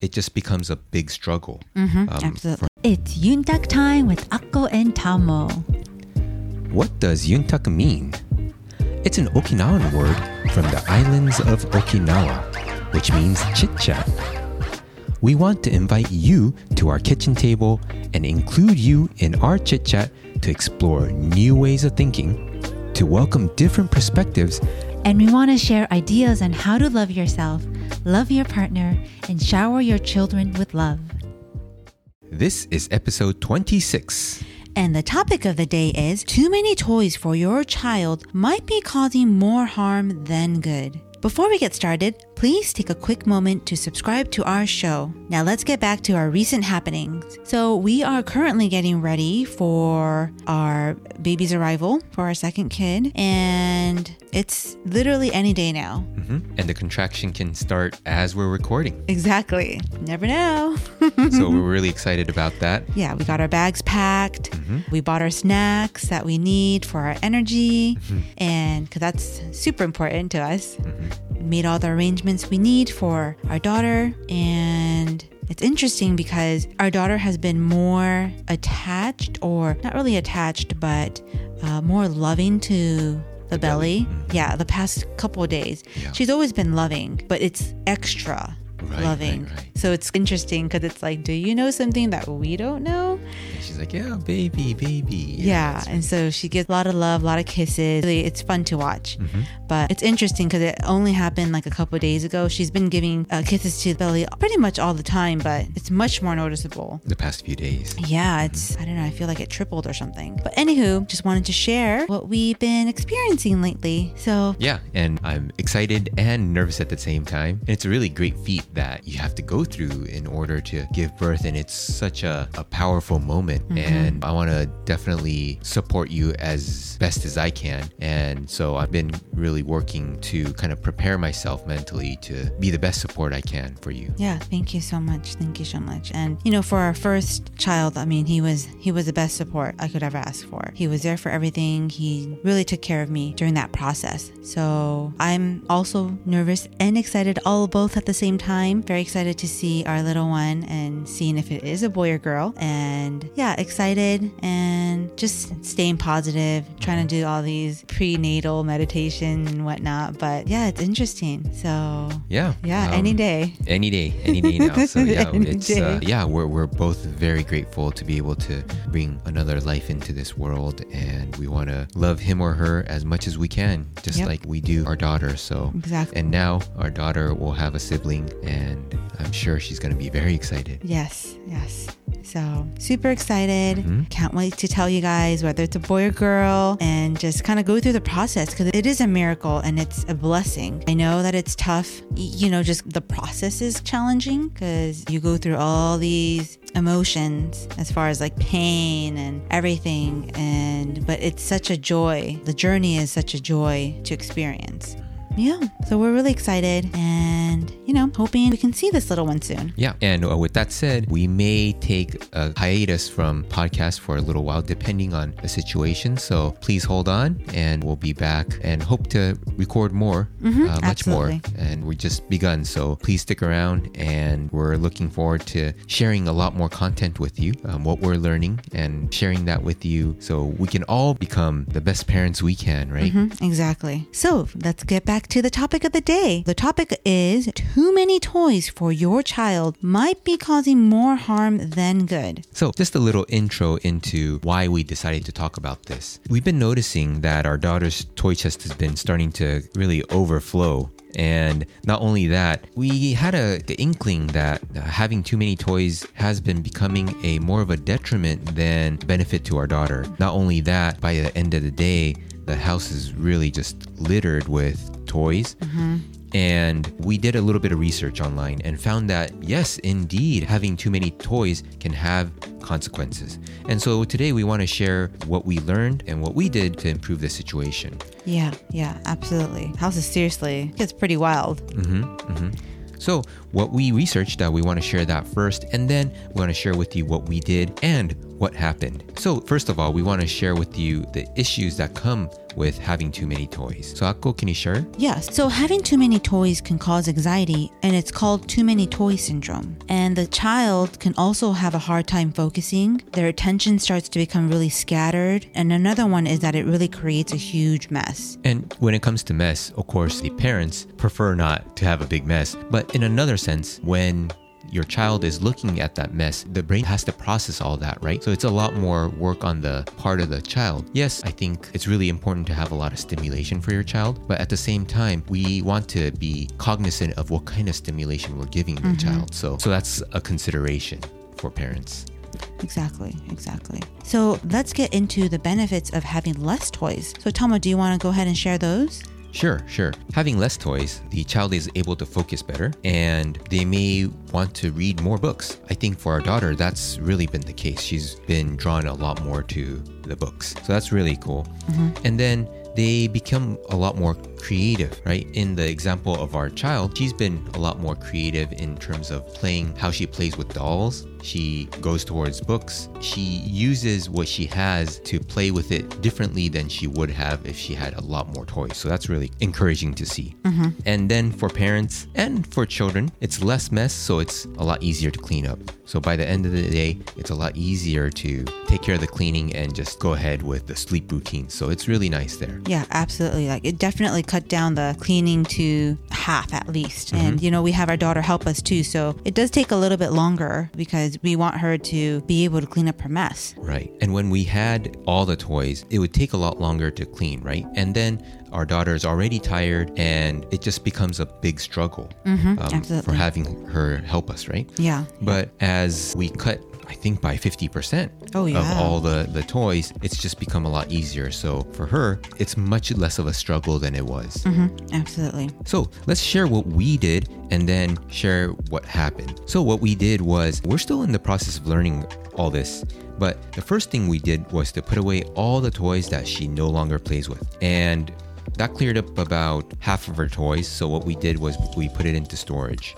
it just becomes a big struggle. Mm-hmm, Um, absolutely. It's Yuntak time with Akko and Tamo. What does yuntak mean? It's an Okinawan word from the islands of Okinawa, which means chit chat. We want to invite you to our kitchen table and include you in our chit chat to explore new ways of thinking, to welcome different perspectives, And we want to share ideas on how to love yourself, love your partner, and shower your children with love. This is episode 26. And the topic of the day is too many toys for your child might be causing more harm than good. Before we get started, please take a quick moment to subscribe to our show. Now let's get back to our recent happenings. So, we are currently getting ready for our baby's arrival for our second kid, and it's literally any day now. Mhm. And the contraction can start as we're recording. Exactly. Never know. So we're really excited about that. yeah, we got our bags packed. Mm-hmm. We bought our snacks that we need for our energy, mm-hmm. and because that's super important to us. Mm-hmm. Made all the arrangements we need for our daughter, and it's interesting because our daughter has been more attached, or not really attached, but uh, more loving to the belly. Yeah, the past couple of days. Yeah. She's always been loving, but it's extra Right, loving. right, right. So it's interesting because it's like, do you know something that we don't know? And she's like, yeah, baby, baby. Yeah. it's and so she gets a lot of love, a lot of kisses. Really, it's fun to watch. Mm-hmm. But it's interesting because it only happened like a couple of days ago. She's been giving uh, kisses to the belly pretty much all the time, but it's much more noticeable. the past few days. Yeah, it's, I don't know, I feel like it tripled or something. But anywho, just wanted to share what we've been experiencing lately. So, Yeah, and I'm excited and nervous at the same time. And it's a really great feat that you have to go through in order to give birth. And it's such a, a powerful moment. Mm-hmm. And I want to definitely support you as best as I can. And so I've been really working to kind of prepare myself mentally to be the best support I can for you. Yeah, thank you so much. Thank you so much. And you know, for our first child, I mean, he was he was the best support I could ever ask for. He was there for everything. He really took care of me during that process. So, I'm also nervous and excited all both at the same time. Very excited to see our little one and seeing if it is a boy or girl. And yeah, excited and just staying positive, trying to do all these prenatal meditation and whatnot. But yeah, it's interesting. So, Yeah. yeah, any um, day. any day any day now so yeah it's uh, yeah we're, we're both very grateful to be able to bring another life into this world and we want to love him or her as much as we can just Yep. like we do our daughter so Exactly. and now our daughter will have a sibling and i'm sure she's going to be very excited Yes, yes. So super excited. Mhm. Can't wait to tell you guys whether it's a boy or girl and just kind of go through the process because it is a miracle and it's a blessing. I know that it's tough. You know, just the process is challenging because you go through all these emotions as far as like pain and everything and but it's such a joy. The journey is such a joy to experience. Yeah, so we're really excited and, you know, hoping we can see this little one soon. Yeah, and uh, with that said, we may take a hiatus from podcast for a little while, depending on the situation. So please hold on, and we'll be back and hope to record more, uh, much more. And we just begun, so please stick around. And we're looking forward to sharing a lot more content with you, um, what we're learning, and sharing that with you, so we can all become the best parents we can, right? Mhm, exactly. So let's get back to the topic of the day. The topic is too many toys for your child might be causing more harm than good. So, just a little intro into why we decided to talk about this. We've been noticing that our daughter's toy chest has been starting to really overflow. And not only that, we had a the inkling that uh, having too many toys has been becoming a more of a detriment than benefit to our daughter. Not only that, by the end of the day, the house is really just littered with toys. Mm-hmm. And we did a little bit of research online and found that, yes, indeed, having too many toys can have consequences. And so today we want to share what we learned and what we did to improve the situation. Yeah, yeah, absolutely. House is seriously gets pretty wild. Mm-hmm, mm-hmm. So, what we researched, that we want to share that first, and then we want to share with you what we did and what happened. So, first of all, we want to share with you the issues that come with having too many toys. So, Akko, can you share? Yes. So having too many toys can cause anxiety, and it's called too many toy syndrome. And the child can also have a hard time focusing. Their attention starts to become really scattered. And another one is that it really creates a huge mess. And when it comes to mess, of course, the parents prefer not to have a big mess. But in another sense, when your child is looking at that mess, the brain has to process all that, right? So it's a lot more work on the part of the child. Yes, I think it's really important to have a lot of stimulation for your child, but at the same time, we want to be cognizant of what kind of stimulation we're giving the mm-hmm. child. So so that's a consideration for parents. Exactly, exactly. So let's get into the benefits of having less toys. So, Tamo, do you want to go ahead and share those? Sure, sure. Having less toys, the child is able to focus better and they may want to read more books. I think for our daughter, that's really been the case. She's been drawn a lot more to the books. So that's really cool. Mm-hmm. And then they become a lot more creative, right? In the example of our child, she's been a lot more creative in terms of playing how she plays with dolls. She goes towards books. She uses what she has to play with it differently than she would have if she had a lot more toys. So that's really encouraging to see. Mm-hmm. And then for parents and for children, it's less mess, so it's a lot easier to clean up. So by the end of the day, it's a lot easier to take care of the cleaning and just go ahead with the sleep routine. So it's really nice there. Yeah, absolutely. Like it definitely cut down the cleaning to half at least. And mm-hmm. you know, we have our daughter help us too, so it does take a little bit longer because we want her to be able to clean up her mess. Right. And when we had all the toys, it would take a lot longer to clean, right? And then our daughter is already tired and it just becomes a big struggle um, for having her help us, right? Yeah. But as we cut, I think by 50% Oh, of all the, the toys, it's just become a lot easier. So for her, it's much less of a struggle than it was. Absolutely. So let's share what we did and then share what happened. So, what we did was we're still in the process of learning all this, but the first thing we did was to put away all the toys that she no longer plays with. And that cleared up about half of her toys. So, what we did was we put it into storage.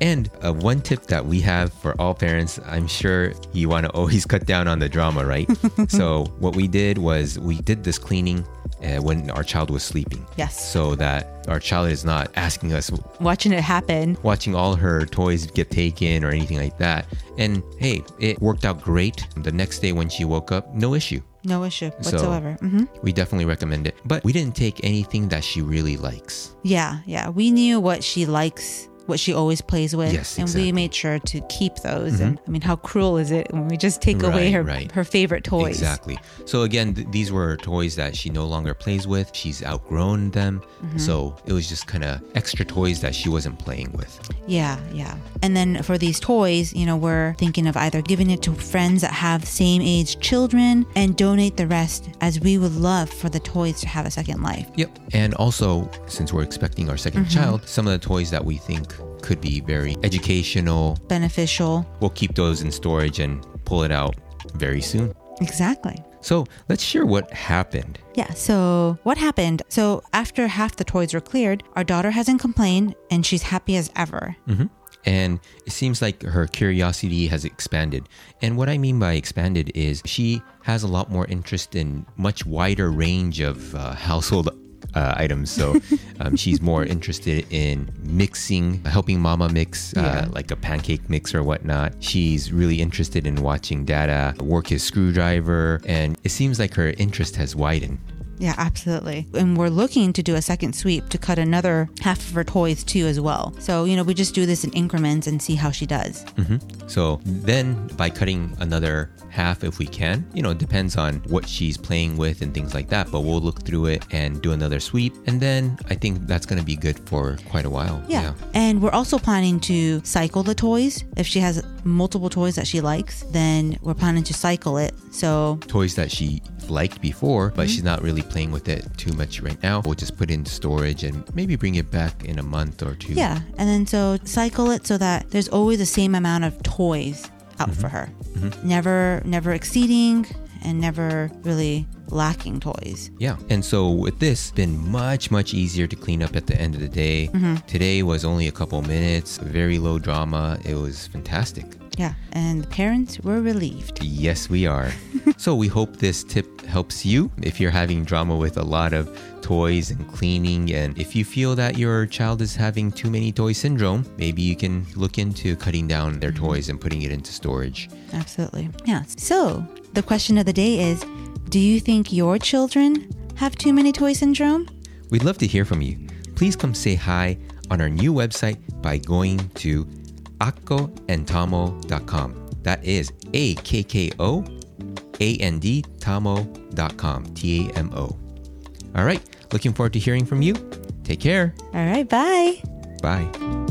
And uh, one tip that we have for all parents, I'm sure you want to always cut down on the drama, right? so, what we did was we did this cleaning uh, when our child was sleeping Yes. so that our child is not asking us Watching it happen. watching all her toys get taken or anything like that and hey it worked out great the next day when she woke up no issue No issue So- whatsoever. hmm we definitely recommend it but we didn't take anything that she really likes Yeah, yeah. We knew what she likes, what she always plays with, Yes, and exactly. we made sure to keep those. And I mean, how cruel is it when we just take away her right. her favorite toys? exactly so again th- these were toys that she no longer plays with she's outgrown them Mm-hmm. so it was just kind of extra toys that she wasn't playing with Yeah, yeah. And then for these toys, you know, we're thinking of either giving it to friends that have same age children and donate the rest, as we would love for the toys to have a second life. Yep. And also, since we're expecting our 2nd child, some of the toys that we think could be very educational, Beneficial. we'll keep those in storage and pull it out very soon. Exactly. So let's share what happened. Yeah, so what happened? So after half the toys were cleared, our daughter hasn't complained and she's happy as ever. And it seems like her curiosity has expanded. And what I mean by expanded is she has a lot more interest in much wider range of uh, household uh, items. So um, she's more interested in mixing, helping mama mix uh, Yeah. like a pancake mix or whatnot. She's really interested in watching dada work his screwdriver. And it seems like her interest has widened. Yeah, absolutely. And we're looking to do a second sweep to cut another half of her toys too, as well. So, you know, we just do this in increments and see how she does. Mm-hmm. So then by cutting another half if we can, you know, it depends on what she's playing with and things like that, but we'll look through it and do another sweep. And then I think that's going to be good for quite a while. Yeah. And we're also planning to cycle the toys. If she has multiple toys that she likes, then we're planning to cycle it. So, Toys that she liked before, but mm-hmm. she's not really playing with it too much right now. We'll just put it in storage and maybe bring it back in a month or two. yeah. And then so cycle it so that there's always the same amount of toys out mm-hmm. for her. Mm-hmm. Never, never exceeding and never really lacking toys. Yeah. And so with this, been much, much easier to clean up at the end of the day. Today was only a couple minutes, very low drama. It was fantastic. Yeah, and the parents were relieved. Yes, we are. so we hope this tip helps you if you're having drama with a lot of toys and cleaning. And if you feel that your child is having too many toy syndrome, maybe you can look into cutting down their mm-hmm. toys and putting it into storage. Absolutely. Yeah. So the question of the day is Do you think your children have too many toy syndrome? We'd love to hear from you. Please come say hi on our new website by going to akkoandtamo.com. That is A K K O A N D Tamo.com. T A M O. All right. Looking forward to hearing from you. Take care. All right, bye. Bye.